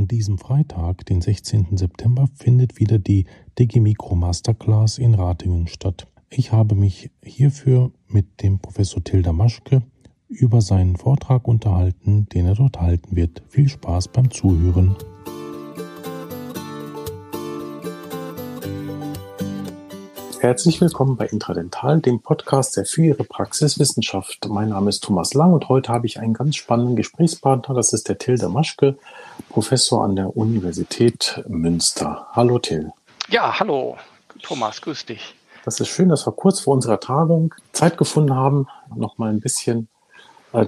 An diesem Freitag, den 16. September, findet wieder die Digimicro Masterclass in Ratingen statt. Ich habe mich hierfür mit dem Professor Tilda Maschke über seinen Vortrag unterhalten, den er dort halten wird. Viel Spaß beim Zuhören. Herzlich willkommen bei Intradental, dem Podcast der für Ihre Praxiswissenschaft. Mein Name ist Thomas Lang und heute habe ich einen ganz spannenden Gesprächspartner. Das ist der Tilda Maschke, Professor an der Universität Münster. Hallo Till. Ja, hallo Thomas, grüß dich. Das ist schön, dass wir kurz vor unserer Tagung Zeit gefunden haben, noch mal ein bisschen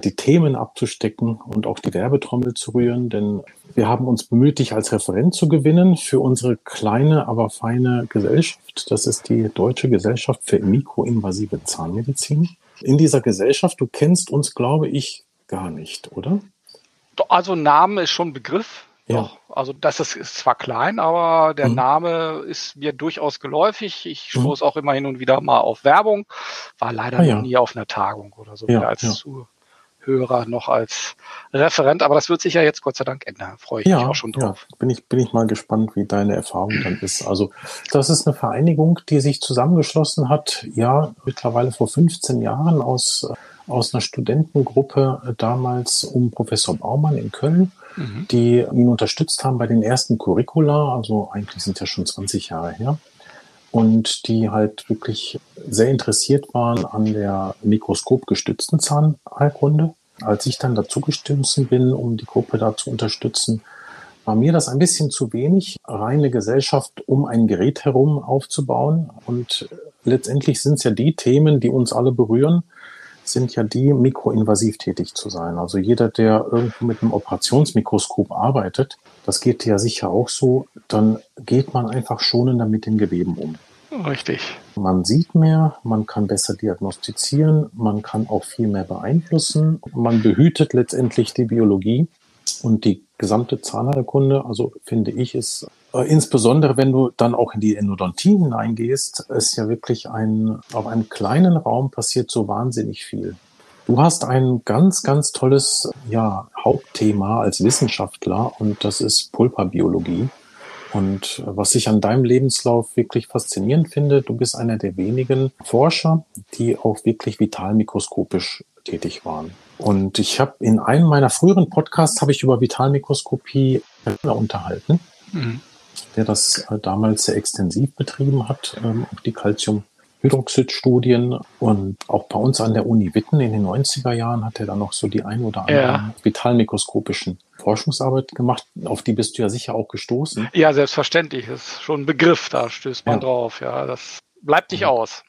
die Themen abzustecken und auch die Werbetrommel zu rühren, denn wir haben uns bemüht, dich als Referent zu gewinnen für unsere kleine, aber feine Gesellschaft. Das ist die Deutsche Gesellschaft für mikroinvasive Zahnmedizin. In dieser Gesellschaft, du kennst uns, glaube ich, gar nicht, oder? Also Name ist schon Begriff. Ja. Doch. Also das ist, ist zwar klein, aber der mhm. Name ist mir durchaus geläufig. Ich mhm. stoße mhm. auch immer hin und wieder mal auf Werbung. War leider ah, ja. nie auf einer Tagung oder so, ja, als ja. zu Hörer noch als Referent, aber das wird sich ja jetzt Gott sei Dank ändern. Freue ich ja, mich auch schon drauf. Ja, bin ich, bin ich mal gespannt, wie deine Erfahrung dann ist. Also, das ist eine Vereinigung, die sich zusammengeschlossen hat, ja, mittlerweile vor 15 Jahren aus, aus einer Studentengruppe äh, damals um Professor Baumann in Köln, mhm. die ihn unterstützt haben bei den ersten Curricula, also eigentlich sind ja schon 20 Jahre her und die halt wirklich sehr interessiert waren an der mikroskopgestützten Zahnheilkunde. Als ich dann dazu gestoßen bin, um die Gruppe da zu unterstützen, war mir das ein bisschen zu wenig, reine Gesellschaft um ein Gerät herum aufzubauen. Und letztendlich sind es ja die Themen, die uns alle berühren, sind ja die, mikroinvasiv tätig zu sein. Also jeder, der irgendwo mit einem Operationsmikroskop arbeitet, das geht ja sicher auch so, dann geht man einfach schonender mit den Geweben um. Richtig. Man sieht mehr, man kann besser diagnostizieren, man kann auch viel mehr beeinflussen, man behütet letztendlich die Biologie und die gesamte Zahnheilkunde, also finde ich, ist äh, insbesondere, wenn du dann auch in die Endodontie hineingehst, ist ja wirklich ein, auf einem kleinen Raum passiert so wahnsinnig viel. Du hast ein ganz, ganz tolles ja, Hauptthema als Wissenschaftler und das ist Pulperbiologie. Und was ich an deinem Lebenslauf wirklich faszinierend finde, du bist einer der wenigen Forscher, die auch wirklich vitalmikroskopisch tätig waren. Und ich habe in einem meiner früheren Podcasts habe ich über Vitalmikroskopie unterhalten, mhm. der das äh, damals sehr extensiv betrieben hat, ähm, auch die Calcium Hydroxid-Studien und auch bei uns an der Uni Witten in den 90er Jahren hat er dann noch so die ein oder anderen ja. vitalmikroskopischen Forschungsarbeit gemacht. Auf die bist du ja sicher auch gestoßen. Ja, selbstverständlich. Das ist schon ein Begriff, da stößt man ja. drauf. Ja, das bleibt nicht ja. aus.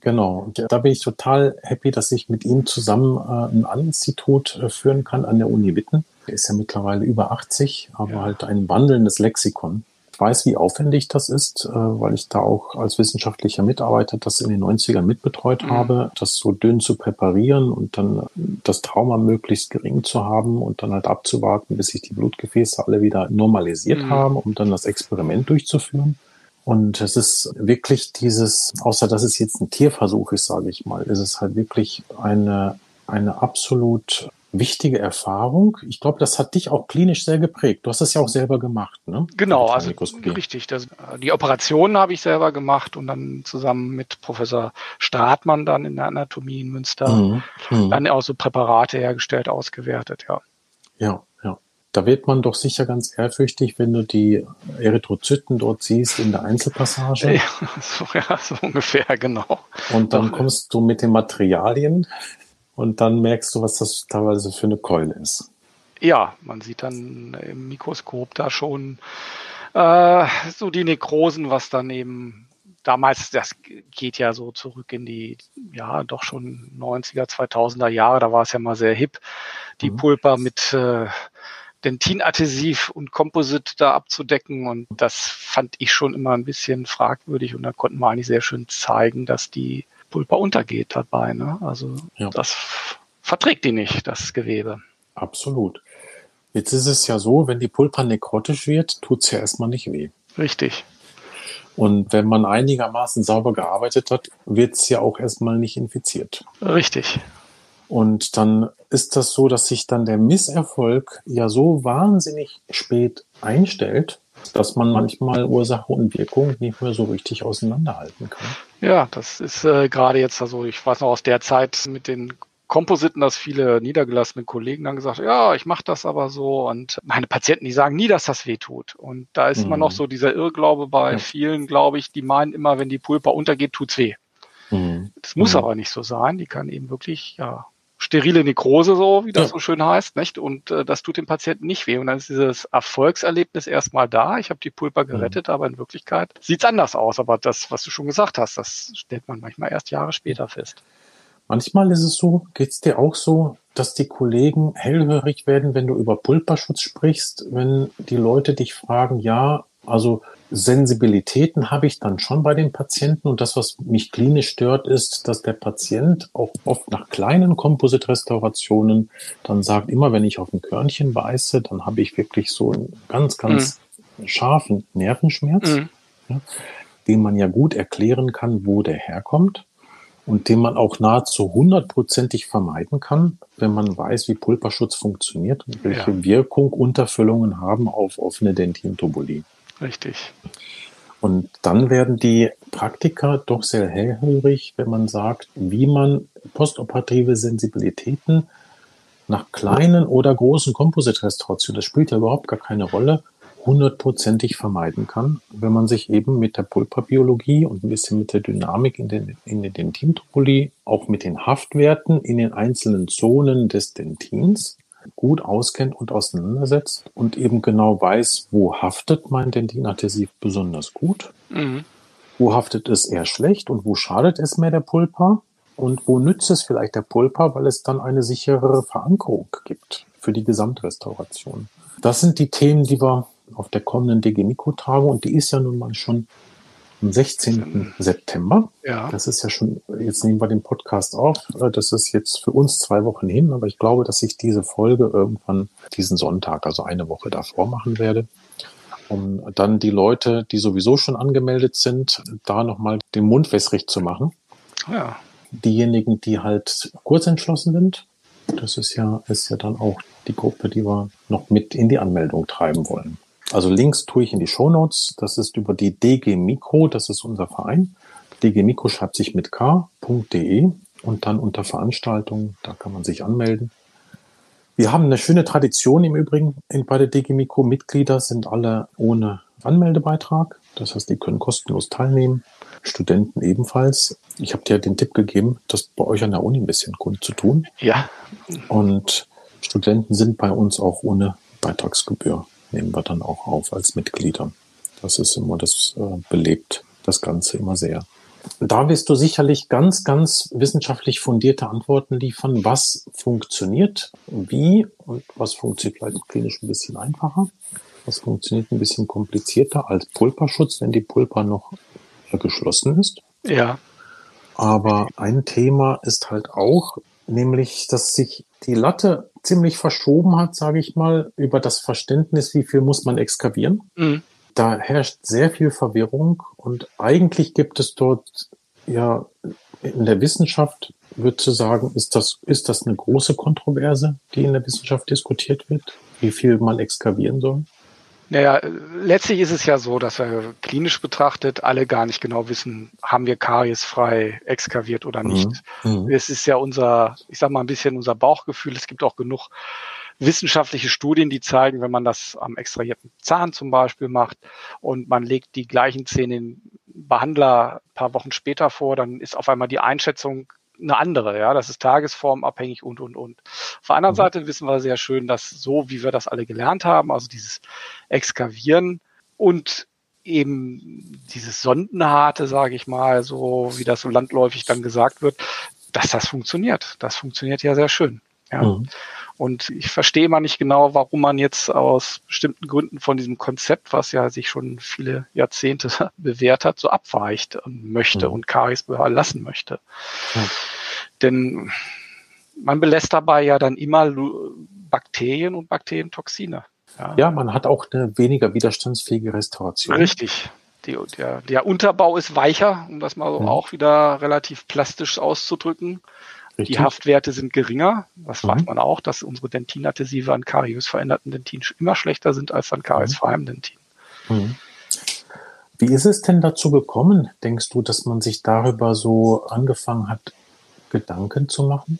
Genau. Und da bin ich total happy, dass ich mit ihm zusammen äh, ein Institut äh, führen kann an der Uni Witten. Er ist ja mittlerweile über 80, aber halt ein wandelndes Lexikon weiß, wie aufwendig das ist, äh, weil ich da auch als wissenschaftlicher Mitarbeiter das in den 90ern mitbetreut mhm. habe, das so dünn zu präparieren und dann das Trauma möglichst gering zu haben und dann halt abzuwarten, bis sich die Blutgefäße alle wieder normalisiert mhm. haben, um dann das Experiment durchzuführen. Und es ist wirklich dieses, außer dass es jetzt ein Tierversuch ist, sage ich mal, ist es halt wirklich eine, eine absolut wichtige Erfahrung. Ich glaube, das hat dich auch klinisch sehr geprägt. Du hast das ja auch selber gemacht, ne? Genau, also richtig. Das, die Operationen habe ich selber gemacht und dann zusammen mit Professor Stratmann dann in der Anatomie in Münster mhm. Mhm. dann auch so Präparate hergestellt, ausgewertet, ja. Ja, ja. Da wird man doch sicher ganz ehrfürchtig, wenn du die Erythrozyten dort siehst in der Einzelpassage. Ja, so, ja, so ungefähr, genau. Und dann kommst du mit den Materialien und dann merkst du, was das teilweise für eine Keule ist. Ja, man sieht dann im Mikroskop da schon äh, so die Nekrosen, was dann eben damals, das geht ja so zurück in die, ja, doch schon 90er, 2000er Jahre, da war es ja mal sehr hip, die mhm. Pulpa mit äh, Dentinadhesiv und Composite da abzudecken und das fand ich schon immer ein bisschen fragwürdig und da konnten wir eigentlich sehr schön zeigen, dass die Pulpa untergeht dabei. Ne? Also ja. das verträgt die nicht, das Gewebe. Absolut. Jetzt ist es ja so, wenn die Pulpa nekrotisch wird, tut es ja erstmal nicht weh. Richtig. Und wenn man einigermaßen sauber gearbeitet hat, wird es ja auch erstmal nicht infiziert. Richtig. Und dann ist das so, dass sich dann der Misserfolg ja so wahnsinnig spät einstellt, dass man manchmal Ursache und Wirkung nicht mehr so richtig auseinanderhalten kann. Ja, das ist äh, gerade jetzt, also ich weiß noch aus der Zeit mit den Kompositen, dass viele niedergelassene Kollegen dann gesagt, ja, ich mache das aber so und meine Patienten, die sagen nie, dass das weh tut. Und da ist mhm. immer noch so dieser Irrglaube bei ja. vielen, glaube ich, die meinen immer, wenn die Pulpa untergeht, tut's weh. Mhm. Das muss mhm. aber nicht so sein. Die kann eben wirklich, ja, sterile Nekrose, so wie das ja. so schön heißt, nicht? Und äh, das tut dem Patienten nicht weh. Und dann ist dieses Erfolgserlebnis erstmal da. Ich habe die Pulpa gerettet, mhm. aber in Wirklichkeit sieht's anders aus. Aber das, was du schon gesagt hast, das stellt man manchmal erst Jahre später fest. Manchmal ist es so, geht's dir auch so, dass die Kollegen hellhörig werden, wenn du über Pulperschutz sprichst, wenn die Leute dich fragen, ja, also Sensibilitäten habe ich dann schon bei den Patienten und das, was mich klinisch stört, ist, dass der Patient auch oft nach kleinen Kompositrestaurationen dann sagt, immer wenn ich auf ein Körnchen beiße, dann habe ich wirklich so einen ganz, ganz mhm. scharfen Nervenschmerz, mhm. ja, den man ja gut erklären kann, wo der herkommt und den man auch nahezu hundertprozentig vermeiden kann, wenn man weiß, wie Pulperschutz funktioniert und welche ja. Wirkung Unterfüllungen haben auf offene Dentintubulie. Richtig. Und dann werden die Praktiker doch sehr hellhörig, wenn man sagt, wie man postoperative Sensibilitäten nach kleinen oder großen Kompositrestaurationen, das spielt ja überhaupt gar keine Rolle, hundertprozentig vermeiden kann, wenn man sich eben mit der Pulperbiologie und ein bisschen mit der Dynamik in den, in den Dentintopolie, auch mit den Haftwerten in den einzelnen Zonen des Dentins gut auskennt und auseinandersetzt und eben genau weiß, wo haftet mein Dentinadhesiv besonders gut, mhm. wo haftet es eher schlecht und wo schadet es mehr der Pulpa und wo nützt es vielleicht der Pulpa, weil es dann eine sicherere Verankerung gibt für die Gesamtrestauration. Das sind die Themen, die wir auf der kommenden DG Mikro-Tagung und die ist ja nun mal schon am 16. September. Ja. Das ist ja schon, jetzt nehmen wir den Podcast auf. Das ist jetzt für uns zwei Wochen hin, aber ich glaube, dass ich diese Folge irgendwann diesen Sonntag, also eine Woche davor machen werde, um dann die Leute, die sowieso schon angemeldet sind, da nochmal den Mund wässrig zu machen. Ja. Diejenigen, die halt kurz entschlossen sind, das ist ja, ist ja dann auch die Gruppe, die wir noch mit in die Anmeldung treiben wollen. Also Links tue ich in die Show Notes. Das ist über die DG Mikro, das ist unser Verein. DG Mikro schreibt sich mit k.de und dann unter Veranstaltungen, da kann man sich anmelden. Wir haben eine schöne Tradition im Übrigen. Bei der DG Mikro Mitglieder sind alle ohne Anmeldebeitrag. Das heißt, die können kostenlos teilnehmen. Studenten ebenfalls. Ich habe dir den Tipp gegeben, das bei euch an der Uni ein bisschen zu tun. Ja. Und Studenten sind bei uns auch ohne Beitragsgebühr nehmen wir dann auch auf als Mitglieder. Das ist immer, das äh, belebt das Ganze immer sehr. Da wirst du sicherlich ganz, ganz wissenschaftlich fundierte Antworten liefern, was funktioniert, wie und was funktioniert vielleicht klinisch ein bisschen einfacher, was funktioniert ein bisschen komplizierter als Pulperschutz, wenn die Pulpa noch geschlossen ist. Ja. Aber ein Thema ist halt auch, nämlich, dass sich die Latte ziemlich verschoben hat, sage ich mal, über das Verständnis, wie viel muss man exkavieren. Mhm. Da herrscht sehr viel Verwirrung und eigentlich gibt es dort ja in der Wissenschaft, würde ich sagen, ist das, ist das eine große Kontroverse, die in der Wissenschaft diskutiert wird, wie viel man exkavieren soll? Naja, letztlich ist es ja so, dass wir klinisch betrachtet alle gar nicht genau wissen, haben wir kariesfrei exkaviert oder nicht. Mhm. mhm. Es ist ja unser, ich sag mal ein bisschen unser Bauchgefühl. Es gibt auch genug wissenschaftliche Studien, die zeigen, wenn man das am extrahierten Zahn zum Beispiel macht und man legt die gleichen Zähne in Behandler ein paar Wochen später vor, dann ist auf einmal die Einschätzung eine andere, ja, das ist tagesformabhängig und, und, und. Auf der anderen mhm. Seite wissen wir sehr schön, dass so, wie wir das alle gelernt haben, also dieses Exkavieren und eben dieses Sondenharte, sage ich mal, so wie das so landläufig dann gesagt wird, dass das funktioniert. Das funktioniert ja sehr schön. Ja. Mhm. Und ich verstehe mal nicht genau, warum man jetzt aus bestimmten Gründen von diesem Konzept, was ja sich schon viele Jahrzehnte bewährt hat, so abweicht möchte mhm. und Karies lassen möchte. Mhm. Denn man belässt dabei ja dann immer Bakterien und Bakterientoxine. Ja. ja, man hat auch eine weniger widerstandsfähige Restauration. Richtig. Die, der, der Unterbau ist weicher, um das mal so mhm. auch wieder relativ plastisch auszudrücken. Richtig. Die Haftwerte sind geringer. Das mhm. weiß man auch, dass unsere Dentinadhesive an kariös veränderten Dentin immer schlechter sind als an kariösfreiem Dentin. Mhm. Wie ist es denn dazu gekommen, denkst du, dass man sich darüber so angefangen hat, Gedanken zu machen?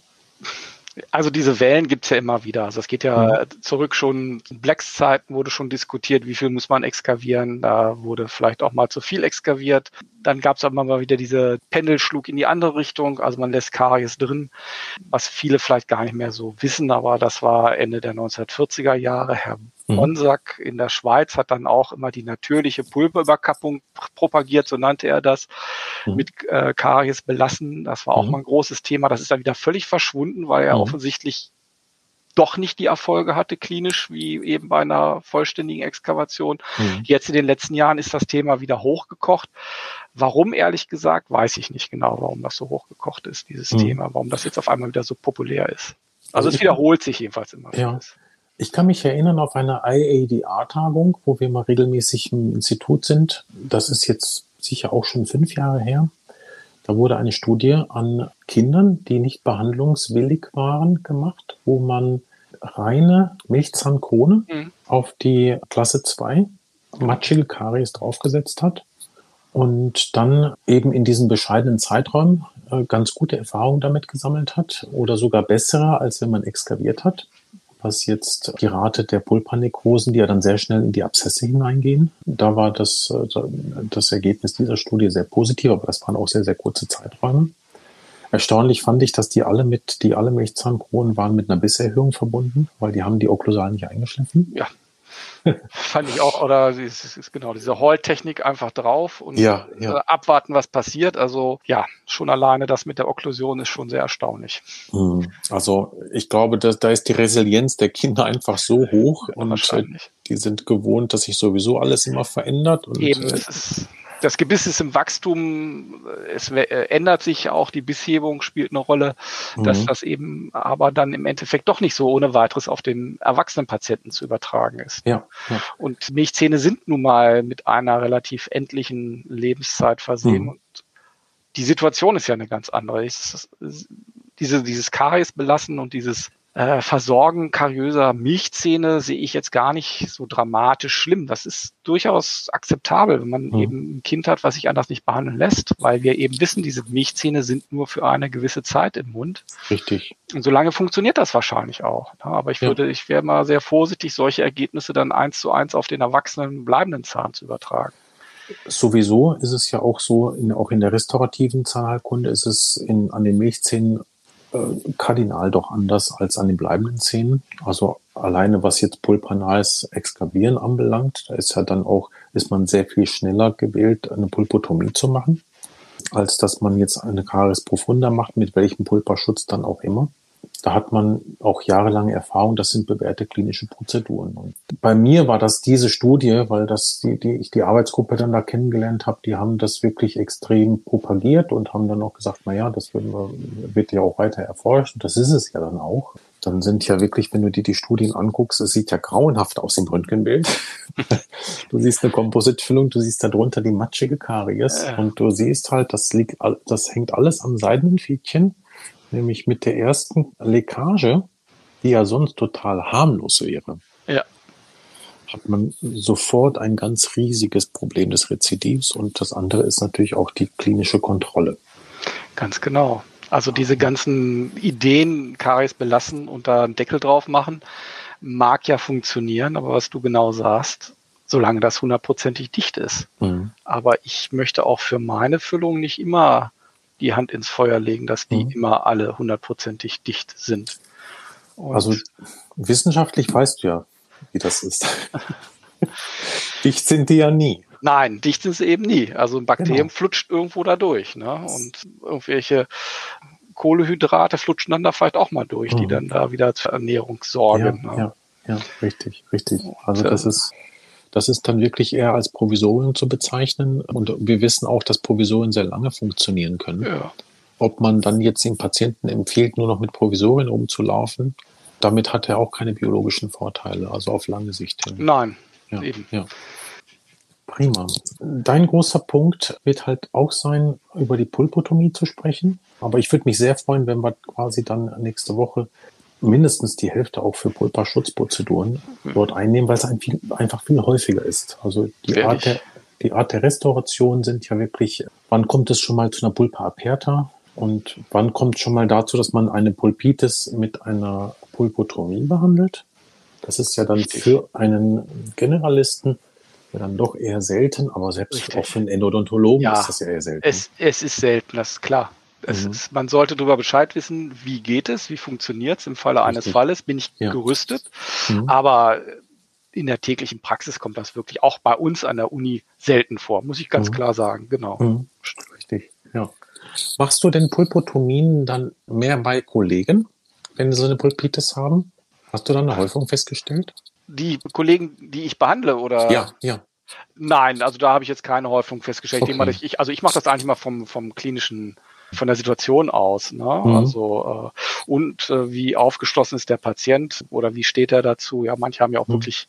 Also diese Wellen gibt es ja immer wieder. Also es geht ja mhm. zurück schon in Blacks Zeiten wurde schon diskutiert, wie viel muss man exkavieren. Da wurde vielleicht auch mal zu viel exkaviert. Dann gab es aber mal wieder diese Pendelschlug in die andere Richtung. Also man lässt Karies drin, was viele vielleicht gar nicht mehr so wissen, aber das war Ende der 1940er Jahre. Herr. Bonsack in der Schweiz hat dann auch immer die natürliche Pulverüberkappung propagiert, so nannte er das, mhm. mit äh, Karies belassen. Das war auch mhm. mal ein großes Thema. Das ist dann wieder völlig verschwunden, weil er mhm. offensichtlich doch nicht die Erfolge hatte klinisch wie eben bei einer vollständigen Exkavation. Mhm. Jetzt in den letzten Jahren ist das Thema wieder hochgekocht. Warum, ehrlich gesagt, weiß ich nicht genau, warum das so hochgekocht ist, dieses mhm. Thema, warum das jetzt auf einmal wieder so populär ist. Also, also es wiederholt sich jedenfalls immer. Ja. Vieles. Ich kann mich erinnern auf eine IADR-Tagung, wo wir mal regelmäßig im Institut sind. Das ist jetzt sicher auch schon fünf Jahre her. Da wurde eine Studie an Kindern, die nicht behandlungswillig waren, gemacht, wo man reine Milchzahnkrone mhm. auf die Klasse 2 matschige Karies draufgesetzt hat und dann eben in diesen bescheidenen Zeiträumen äh, ganz gute Erfahrungen damit gesammelt hat oder sogar bessere, als wenn man exkaviert hat was jetzt die Rate der Pulpanekrosen, die ja dann sehr schnell in die Abszesse hineingehen. Da war das, äh, das Ergebnis dieser Studie sehr positiv, aber das waren auch sehr, sehr kurze Zeiträume. Erstaunlich fand ich, dass die alle mit, die alle Milchzahnkronen waren mit einer Bisserhöhung verbunden, weil die haben die Okklusal nicht eingeschliffen. Ja, Fand ich auch, oder es ist genau diese Heultechnik einfach drauf und ja, ja. Äh, abwarten, was passiert. Also ja, schon alleine das mit der Okklusion ist schon sehr erstaunlich. Hm. Also ich glaube, dass, da ist die Resilienz der Kinder einfach so hoch ja, und äh, die sind gewohnt, dass sich sowieso alles immer verändert. Und, Eben, äh, es ist das Gebiss ist im Wachstum, es äh, ändert sich auch, die Bisshebung spielt eine Rolle, mhm. dass das eben aber dann im Endeffekt doch nicht so ohne weiteres auf den erwachsenen Patienten zu übertragen ist. Ja, ja. Und Milchzähne sind nun mal mit einer relativ endlichen Lebenszeit versehen. Mhm. Und die Situation ist ja eine ganz andere. diese, dieses Karies belassen und dieses äh, Versorgen kariöser Milchzähne sehe ich jetzt gar nicht so dramatisch schlimm. Das ist durchaus akzeptabel, wenn man mhm. eben ein Kind hat, was sich anders nicht behandeln lässt, weil wir eben wissen, diese Milchzähne sind nur für eine gewisse Zeit im Mund. Richtig. Und solange funktioniert das wahrscheinlich auch. Ne? Aber ich würde, ja. ich wäre mal sehr vorsichtig, solche Ergebnisse dann eins zu eins auf den erwachsenen bleibenden Zahn zu übertragen. Sowieso ist es ja auch so, in, auch in der restaurativen Zahnheilkunde ist es in, an den Milchzähnen äh, kardinal doch anders als an den bleibenden Zähnen. Also alleine was jetzt pulpanales Exkavieren anbelangt, da ist ja dann auch, ist man sehr viel schneller gewählt, eine Pulpotomie zu machen, als dass man jetzt eine Caries profunda macht, mit welchem Pulperschutz dann auch immer da hat man auch jahrelange Erfahrung, das sind bewährte klinische Prozeduren. Und bei mir war das diese Studie, weil das die, die ich die Arbeitsgruppe dann da kennengelernt habe, die haben das wirklich extrem propagiert und haben dann auch gesagt, na ja, das wir, wird ja auch weiter erforscht und das ist es ja dann auch. Dann sind ja wirklich, wenn du dir die Studien anguckst, es sieht ja grauenhaft aus im Röntgenbild. du siehst eine Kompositfüllung, du siehst darunter die matschige Karies ja. und du siehst halt, das liegt, das hängt alles am Seidenfädchen nämlich mit der ersten Leckage, die ja sonst total harmlos wäre. Ja. Hat man sofort ein ganz riesiges Problem des Rezidivs und das andere ist natürlich auch die klinische Kontrolle. Ganz genau. Also diese ganzen Ideen, Karies belassen und da einen Deckel drauf machen, mag ja funktionieren, aber was du genau sagst, solange das hundertprozentig dicht ist. Mhm. Aber ich möchte auch für meine Füllung nicht immer die Hand ins Feuer legen, dass die mhm. immer alle hundertprozentig dicht sind. Und also wissenschaftlich weißt du ja, wie das ist. dicht sind die ja nie. Nein, dicht sind sie eben nie. Also ein Bakterium genau. flutscht irgendwo da durch. Ne? Und irgendwelche Kohlehydrate flutschen dann da vielleicht auch mal durch, mhm. die dann da wieder zur Ernährung sorgen. Ja, ne? ja, ja, richtig, richtig. Also das ist das ist dann wirklich eher als Provisorium zu bezeichnen. Und wir wissen auch, dass Provisorien sehr lange funktionieren können. Ja. Ob man dann jetzt den Patienten empfiehlt, nur noch mit Provisorien umzulaufen, damit hat er auch keine biologischen Vorteile, also auf lange Sicht hin. Nein, ja, eben. Ja. Prima. Dein großer Punkt wird halt auch sein, über die Pulpotomie zu sprechen. Aber ich würde mich sehr freuen, wenn wir quasi dann nächste Woche mindestens die Hälfte auch für Pulpa-Schutzprozeduren mhm. dort einnehmen, weil es ein viel, einfach viel häufiger ist. Also die Art, der, die Art der Restauration sind ja wirklich, wann kommt es schon mal zu einer Pulpa aperta und wann kommt schon mal dazu, dass man eine Pulpitis mit einer Pulpotomie behandelt? Das ist ja dann für einen Generalisten ja dann doch eher selten, aber selbst Richtig. auch für einen Endodontologen ja, ist das ja eher selten. Es, es ist selten, das ist klar. Mhm. Ist, man sollte darüber Bescheid wissen, wie geht es, wie funktioniert es im Falle Richtig. eines Falles, bin ich ja. gerüstet. Mhm. Aber in der täglichen Praxis kommt das wirklich auch bei uns an der Uni selten vor, muss ich ganz mhm. klar sagen. Genau. Mhm. Richtig, ja. Machst du denn Pulpotomien dann mehr bei Kollegen, wenn sie so eine Pulpitis haben? Hast du dann eine Häufung festgestellt? Die Kollegen, die ich behandle, oder? Ja, ja. Nein, also da habe ich jetzt keine Häufung festgestellt. Okay. Ich, also ich mache das eigentlich mal vom, vom klinischen von der Situation aus. Ne? Mhm. Also äh, und äh, wie aufgeschlossen ist der Patient oder wie steht er dazu? Ja, manche haben ja auch mhm. wirklich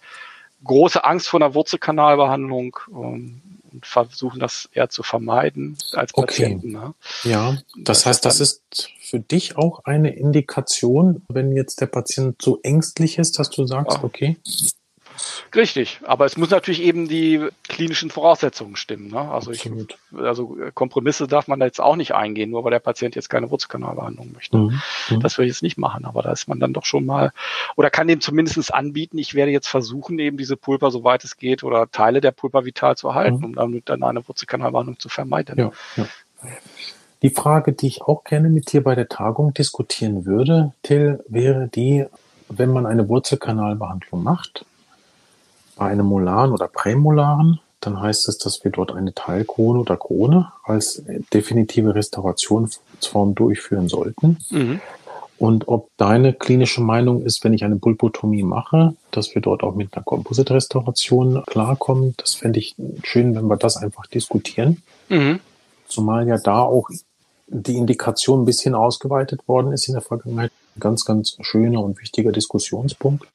große Angst vor einer Wurzelkanalbehandlung ähm, und versuchen das eher zu vermeiden als Patienten. Okay. Ne? Ja, das, das heißt, das ist für dich auch eine Indikation, wenn jetzt der Patient so ängstlich ist, dass du sagst, ja. okay. Richtig, aber es muss natürlich eben die klinischen Voraussetzungen stimmen. Ne? Also, ich, also Kompromisse darf man da jetzt auch nicht eingehen, nur weil der Patient jetzt keine Wurzelkanalbehandlung möchte. Mhm. mhm. Das will ich jetzt nicht machen, aber da ist man dann doch schon mal, oder kann dem zumindest anbieten, ich werde jetzt versuchen, eben diese Pulper, soweit es geht, oder Teile der Pulper vital zu erhalten, mhm. um damit dann eine Wurzelkanalbehandlung zu vermeiden. Ja, ja. Die Frage, die ich auch gerne mit dir bei der Tagung diskutieren würde, Till, wäre die, wenn man eine Wurzelkanalbehandlung macht, einem molaren oder prämolaren, dann heißt es, dass wir dort eine Teilkrone oder Krone als definitive Restaurationsform durchführen sollten. Mhm. Und ob deine klinische Meinung ist, wenn ich eine Pulpotomie mache, dass wir dort auch mit einer Composite-Restauration klarkommen, das fände ich schön, wenn wir das einfach diskutieren. Mhm. Zumal ja da auch die Indikation ein bisschen ausgeweitet worden ist in der Vergangenheit. Ganz, ganz schöner und wichtiger Diskussionspunkt.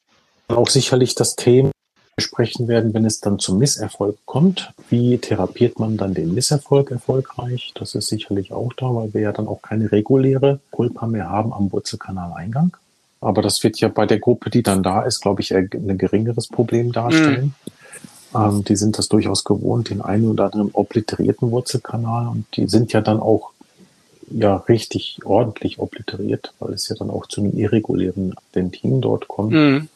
Auch sicherlich das Thema, besprechen werden, wenn es dann zum Misserfolg kommt. Wie therapiert man dann den Misserfolg erfolgreich? Das ist sicherlich auch da, weil wir ja dann auch keine reguläre Pulpa mehr haben am Wurzelkanaleingang. Aber das wird ja bei der Gruppe, die dann da ist, glaube ich, ein geringeres Problem darstellen. Mhm. Ähm, die sind das durchaus gewohnt, den einen oder anderen obliterierten Wurzelkanal. Und die sind ja dann auch ja richtig ordentlich obliteriert, weil es ja dann auch zu einem irregulären Dentin dort kommt. Mhm.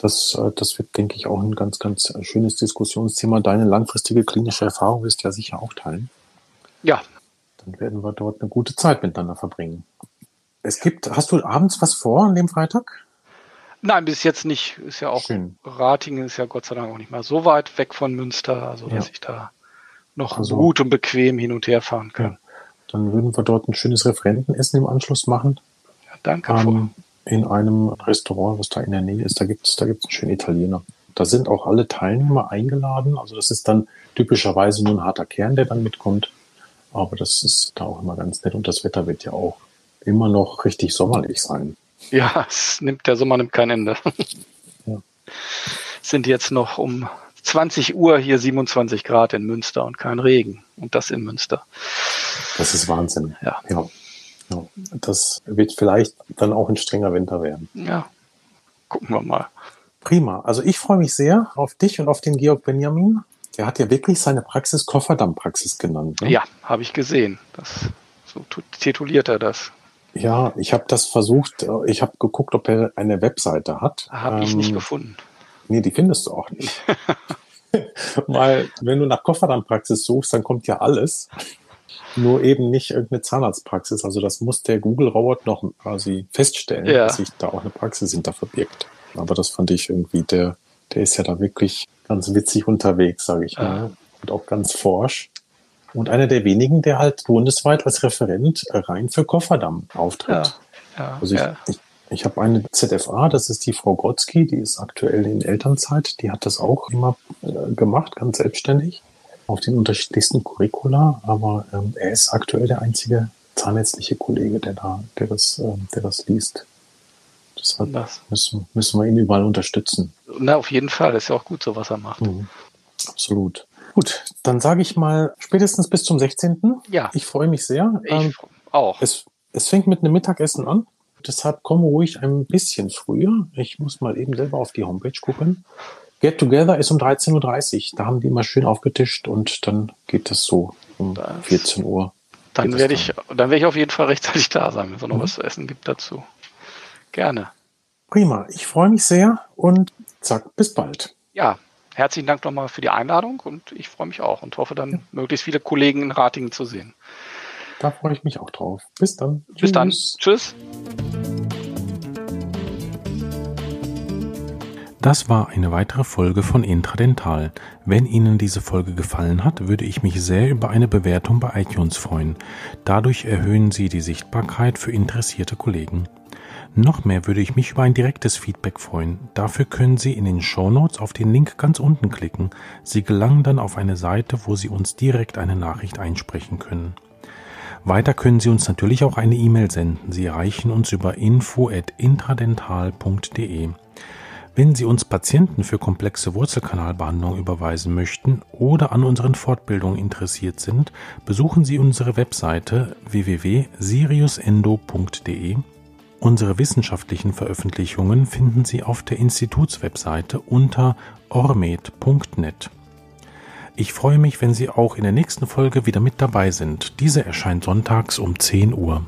Das, äh, das wird, denke ich, auch ein ganz, ganz schönes Diskussionsthema. Deine langfristige klinische Erfahrung wirst du ja sicher auch teilen. Ja. Dann werden wir dort eine gute Zeit miteinander verbringen. Es gibt, hast du abends was vor an dem Freitag? Nein, bis jetzt nicht. Ist ja auch, Schön. Ratingen ist ja Gott sei Dank auch nicht mal so weit weg von Münster, also dass ja. ich da noch also, gut und bequem hin und her fahren kann. Ja. Dann würden wir dort ein schönes Referentenessen im Anschluss machen. Ja, danke. Ähm, in einem Restaurant, was da in der Nähe ist. Da gibt es da gibt's einen schönen Italiener. Da sind auch alle Teilnehmer eingeladen. Also das ist dann typischerweise nur ein harter Kern, der dann mitkommt. Aber das ist da auch immer ganz nett. Und das Wetter wird ja auch immer noch richtig sommerlich sein. Ja, es nimmt, der Sommer nimmt kein Ende. Ja. sind jetzt noch um 20 Uhr hier 27 Grad in Münster und kein Regen. Und das in Münster. Das ist Wahnsinn. Ja. ja. Ja, das wird vielleicht dann auch ein strenger Winter werden. Ja, gucken wir mal. Prima. Also ich freue mich sehr auf dich und auf den Georg Benjamin. Der hat ja wirklich seine Praxis Kofferdammpraxis genannt. Ne? Ja, habe ich gesehen. Das, so tituliert er das. Ja, ich habe das versucht. Ich habe geguckt, ob er eine Webseite hat. Habe ähm, ich nicht ähm, gefunden. Nee, die findest du auch nicht. Weil, wenn du nach Kofferdammpraxis suchst, dann kommt ja alles nur eben nicht irgendeine Zahnarztpraxis. Also das muss der Google-Robot noch quasi feststellen, ja. dass sich da auch eine Praxis hinter verbirgt. Aber das fand ich irgendwie, der, der ist ja da wirklich ganz witzig unterwegs, sage ich mal. Und auch ganz forsch. Und einer der wenigen, der halt bundesweit als Referent rein für Kofferdamm auftritt. Ja. Ja. Also ich, ich, ich habe eine ZFA, das ist die Frau Grotzky, die ist aktuell in Elternzeit, die hat das auch immer äh, gemacht, ganz selbstständig auf den unterschiedlichsten Curricula, aber ähm, er ist aktuell der einzige zahnärztliche Kollege, der da, der das, ähm, der das liest. Deshalb das. Müssen, müssen wir ihn überall unterstützen. Na, auf jeden Fall. Das ist ja auch gut, so was er macht. Mhm. Absolut. Gut, dann sage ich mal spätestens bis zum 16. Ja. Ich freue mich sehr. Ich Ähm, auch. es, es fängt mit einem Mittagessen an. Deshalb komme ruhig ein bisschen früher. Ich muss mal eben selber auf die Homepage gucken. Get Together ist um 13.30 Uhr. Da haben die mal schön aufgetischt und dann geht es so um Das- 14 Uhr. Dann werde ich, dann werde ich auf jeden Fall rechtzeitig da sein, wenn es noch Mhm. was zu essen gibt dazu. Gerne. Prima. Ich freue mich sehr und zack, bis bald. Ja, herzlichen Dank nochmal für die Einladung und ich freue mich auch und hoffe dann möglichst viele Kollegen in Ratingen zu sehen. Da freue ich mich auch drauf. Bis dann. Bis dann. Tschüss. Das war eine weitere Folge von Intradental. Wenn Ihnen diese Folge gefallen hat, würde ich mich sehr über eine Bewertung bei iTunes freuen. Dadurch erhöhen Sie die Sichtbarkeit für interessierte Kollegen. Noch mehr würde ich mich über ein direktes Feedback freuen. Dafür können Sie in den Shownotes auf den Link ganz unten klicken. Sie gelangen dann auf eine Seite, wo Sie uns direkt eine Nachricht einsprechen können. Weiter können Sie uns natürlich auch eine E-Mail senden. Sie erreichen uns über info@intradental.de. Wenn Sie uns Patienten für komplexe Wurzelkanalbehandlung überweisen möchten oder an unseren Fortbildungen interessiert sind, besuchen Sie unsere Webseite www.siriusendo.de. Unsere wissenschaftlichen Veröffentlichungen finden Sie auf der Institutswebseite unter ormed.net. Ich freue mich, wenn Sie auch in der nächsten Folge wieder mit dabei sind. Diese erscheint sonntags um 10 Uhr.